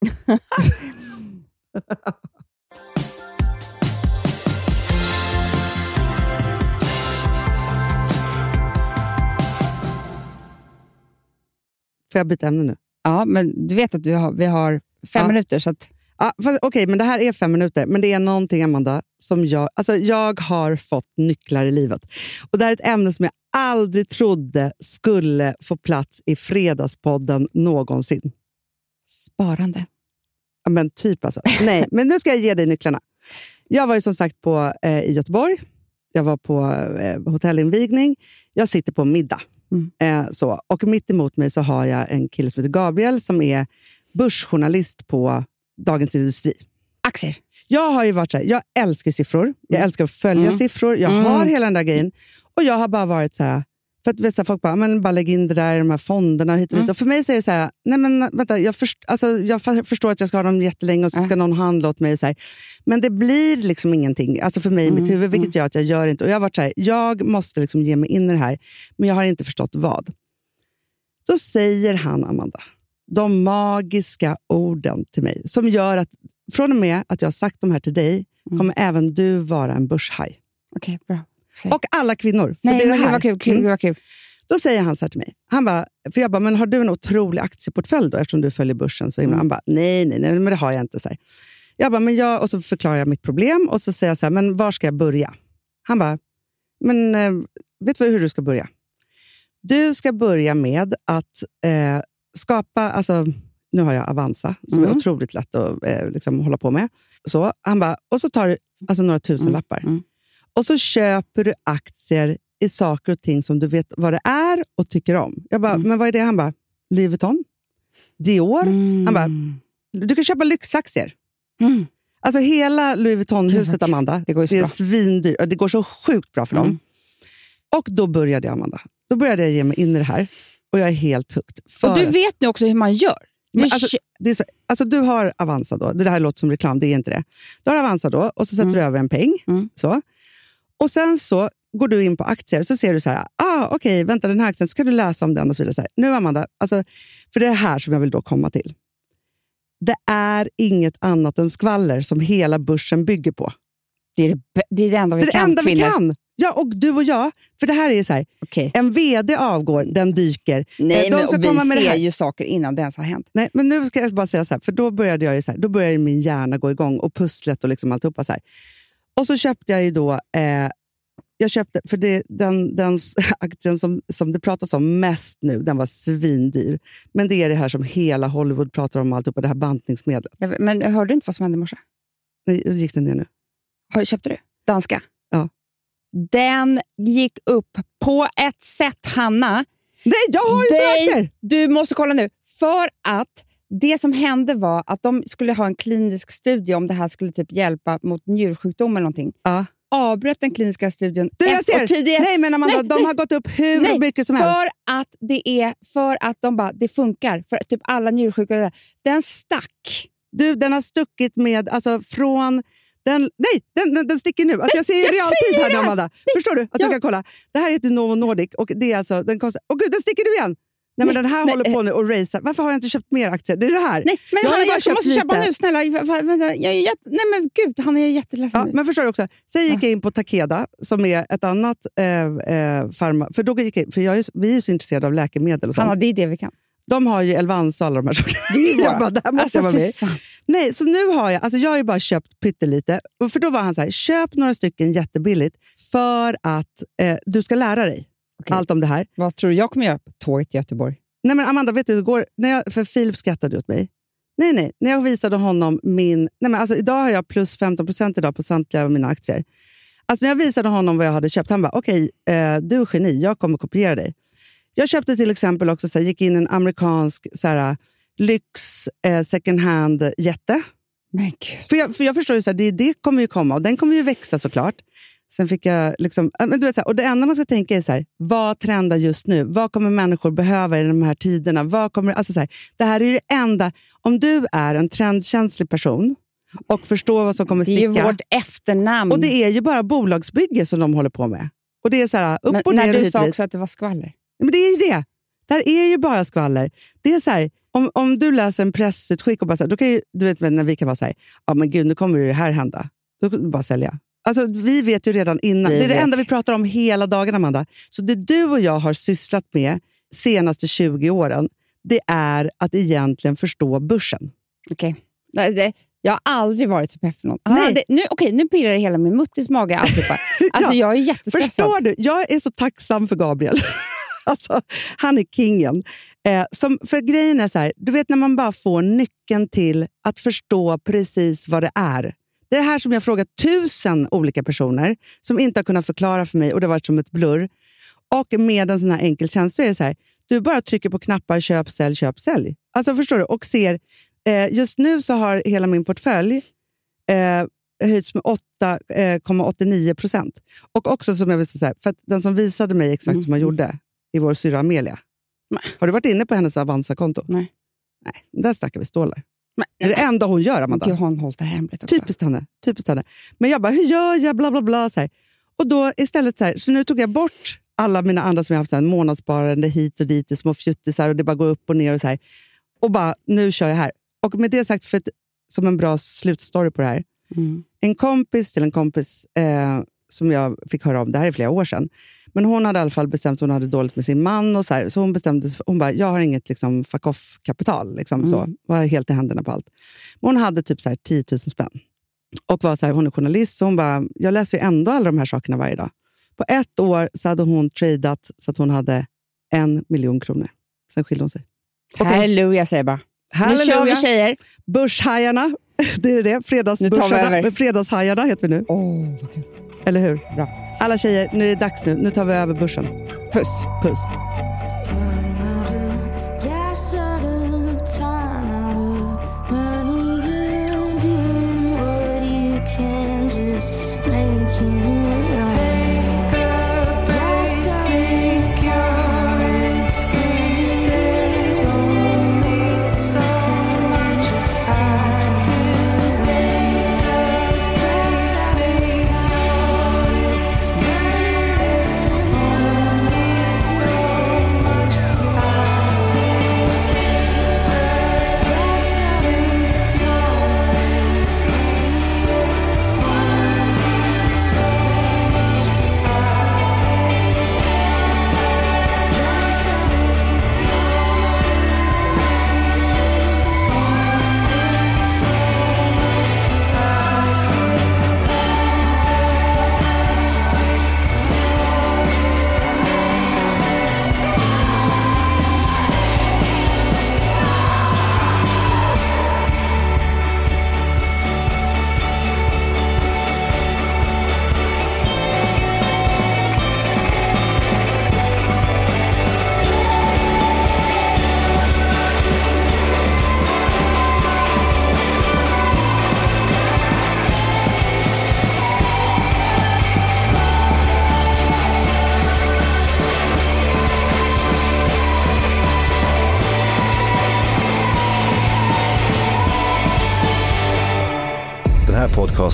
Får jag byta ämne nu? Ja, men du vet att du har, vi har fem Ja. minuter, så att, Ja, Okej, men det här är fem minuter. Men det är någonting, Amanda, som jag... Alltså, jag har fått nycklar i livet. Och Det här är ett ämne som jag aldrig trodde skulle få plats i Fredagspodden någonsin. Sparande. Ja, men typ alltså. Nej, men nu ska jag ge dig nycklarna. Jag var ju som sagt på, eh, i Göteborg. Jag var på eh, hotellinvigning. Jag sitter på middag. Mm. Eh, så. Och mitt emot mig så har jag en kille som heter Gabriel som är börsjournalist på Dagens Industri. Aktier. Jag har ju varit så här, jag älskar siffror. Jag älskar att följa Mm. siffror. Jag Mm. har hela den där grejen. Och jag har bara varit så här, för att vet, så folk bara, men bara lägg in det där de här fonderna hit och dit. Mm. Och för mig så är det så här, nej men vänta, jag, först, alltså, jag förstår att jag ska ha dem jättelänge och så ska någon handla åt mig. Så här. Men det blir liksom ingenting alltså för mig i mitt Mm, huvud, vilket gör att jag gör inte. Och jag har varit så här, jag måste liksom ge mig in i det här, men jag har inte förstått vad. Då säger han, Amanda, de magiska orden till mig som gör att från och med att jag har sagt de här till dig Mm. kommer även du vara en börshaj. Okej, bra. Säg. Och alla kvinnor. Nej, det är det men här. vad kul. kul, Mm. kul. Då säger han så här till mig. Han bara, för jag bara, men har du en otrolig aktieportfölj då, eftersom du följer börsen så himla? Mm. Han bara, nej, nej, nej, men det har jag inte. Så här. Jag bara, men jag, och så förklarar jag mitt problem och så säger jag så här, men var ska jag börja? Han bara, men eh, vet du hur du ska börja? Du ska börja med att eh, skapa, alltså, nu har jag Avanza som är Mm. otroligt lätt att eh, liksom, hålla på med. Så, han bara, och så tar du alltså, några tusen lappar mm. Och så köper du aktier i saker och ting som du vet vad det är och tycker om. Jag bara, Mm. men vad är det? Han bara, Louis Vuitton, Dior. Han bara, du kan köpa lyxaktier. Mm. Alltså hela Louis Vuitton-huset, Amanda, Det går det är svindyrt. Det går så sjukt bra för Mm. dem. Och då började jag, Amanda. Då började jag ge mig in i det här och jag är helt hooked. För, Och du vet nu också hur man gör. Du Men alltså, det är så, alltså du har Avanza då. Det här låter som reklam, det är inte det. Du har Avanza då och så sätter du över en peng. Mm. Så. Och sen så går du in på aktier så ser du så här, ah, okej, vänta den här aktien, så kan du läsa om den och så vidare. Så här. Nu Amanda, alltså, för det är det här som jag vill då komma till. Det är inget annat än skvaller som hela börsen bygger på. det, är det, det är det enda vi det kan, enda vi kvinnor. kan. Ja, och du och jag. För det här är så här, Okej. en vd avgår, den dyker. Nej, Eh, de men ska komma vi med ser ju saker innan det ens har hänt. Nej, men nu ska jag bara säga så här, för då började jag så här, då började min hjärna gå igång och pusslet och liksom alltihopa så här. Och så köpte jag ju då, eh, jag köpte, för det, den, den aktien som, som det pratas om mest nu, den var svindyr. Men det är det här som hela Hollywood pratar om, alltihopa, det här bantningsmedlet. Jag Men hörde du inte vad som hände i morse? Nej, gick den ner nu? Har, köpte du? Danska? Ja. Den gick upp på ett sätt, Hanna. Nej, jag har ju såna aktier! Du måste kolla nu. För att det som hände var att de skulle ha en klinisk studie om det här skulle typ hjälpa mot njursjukdom eller någonting. Ja. Avbröt den kliniska studien Du, jag ser! tidigare. Nej, men Amanda, Nej, de har gått upp hur Nej, mycket som för helst. att det är för att de bara, det funkar. För typ alla njursjuka. Den stack. Du, den har stuckit med, alltså från... Den, nej, den, den, den sticker nu. Alltså jag ser i realtid här! Amanda. Förstår du? Att Ja. du kan kolla. Det här heter Novo Nordic och det är alltså, den kostar... Åh gud, den sticker nu igen! Nej, men den här håller på nu och racear. Varför har jag inte köpt mer aktier? Det är det här. Nej, men Jag Hanna, jag köpt måste köpa lite. nu. Snälla. Vänta, jag är jätte... Nej men gud, Hanna, jag är jätteledsen Ja, nu. men förstår du också? Sen gick jag in på Takeda, som är ett annat eh, eh, farma... För, då gick jag, in- för jag är, vi är så intresserade av läkemedel och sånt. Hanna, det är det vi kan. De har ju Elvanse och alla de här sakerna. Det är jag bara, det här måste alltså, jag vara med. Nej, så nu har jag, alltså jag har ju bara köpt pyttelite. För då var han så här, köp några stycken jättebilligt för att eh, du ska lära dig Okej. allt om det här. Vad tror du jag kommer göra på tåget till Göteborg? Nej men Amanda, vet du, igår, när jag, för Filip skrattade åt mig. Nej, nej. När jag visade honom min... Nej, men alltså, idag har jag plus 15 procent idag på samtliga av mina aktier. Alltså, när jag visade honom vad jag hade köpt, han bara, okej, eh, du är geni, jag kommer kopiera dig. Jag köpte till exempel också, så här, gick in en amerikansk så här, lyx eh, second hand-jätte. För jag, för jag förstår ju så här, det, det kommer ju komma och den kommer ju växa såklart. Sen fick jag liksom, men du vet, så här, och det enda man ska tänka är så här, vad trendar just nu? Vad kommer människor behöva i de här tiderna? Vad kommer, alltså så här, det här är det enda. Om du är en trendkänslig person och förstår vad som kommer Det är ju sticka. vårt efternamn. Och det är ju bara bolagsbygge som de håller på med. Och det är så här, upp men, och ner när du och sa också att det var skvaller. Men det är ju det. Det här är ju bara skvaller. Det är så här, om, om du läser en pressutskick och bara så här, då kan ju, du vet när vi kan vara så här, ja men gud nu kommer det här hända. Då kan du bara sälja. Alltså, vi vet ju redan innan. Vi det är det vet. enda vi pratar om hela dagen, Amanda. Så det du och jag har sysslat med senaste 20 åren, det är att egentligen förstå börsen. Okej. Det- Jag har aldrig varit så pepp för något. Nej. Ah, det, nu, okej, nu pirrar det hela min muttis mage. Alltså, Ja. Jag är jättestressad. Förstår du? Jag är så tacksam för Gabriel. alltså, han är kingen. Eh, som, för grejen är så här, du vet när man bara får nyckeln till att förstå precis vad det är. Det är här som jag frågat tusen olika personer som inte har kunnat förklara för mig och det har varit som ett blurr. Och med en sån här enkel tjänst så är det så här, du bara trycker på knappar köp, sälj, köp, sälj. Alltså förstår du? Och ser, eh, just nu så har hela min portfölj eh, höjts med 8,89 procent. Och också som jag vill säga, för den som visade mig exakt hur man gjorde i vår syrra Amelia. Nej. Har du varit inne på hennes Avanza-konto? Nej. Nej, där snackar vi stålar. Men, Det är det enda hon gör, Amanda. Gud, hon hållit det hemligt också? Typiskt henne. Typiskt henne. Men jag bara, hur gör jag? Bla, bla, bla. Så här. Och då istället så här, så nu tog jag bort alla mina andra som jag haft, så här, månadssparande hit och dit små fjuttisar och det bara går upp och ner och så här. Och bara, nu kör jag här. Och med det sagt, för att, som en bra slutstory på det här. Mm. En kompis till en kompis eh, som jag fick höra om, det här är flera år sedan, men hon hade i alla fall bestämt hon hade dåligt med sin man. och Så, här, så hon bestämde hon bara, jag har inget liksom, fuck off-kapital. Liksom, så, var helt i händerna på allt. Men hon hade typ så här, 10 000 spänn. Och var så här, hon är journalist, så hon bara, jag läser ju ändå alla de här sakerna varje dag. På ett år så hade hon tradat så att hon hade en miljon kronor. Sen skilde hon sig. Okej. Halleluja säger jag bara. Nu kör vi Halleluja! tjejer. Börshajarna, det är det. Fredagsbörsarna. Fredagshajarna heter vi nu. Vad kul. Eller hur? Bra. Alla tjejer, nu är det dags nu. Nu tar vi över börsen. Puss. Puss.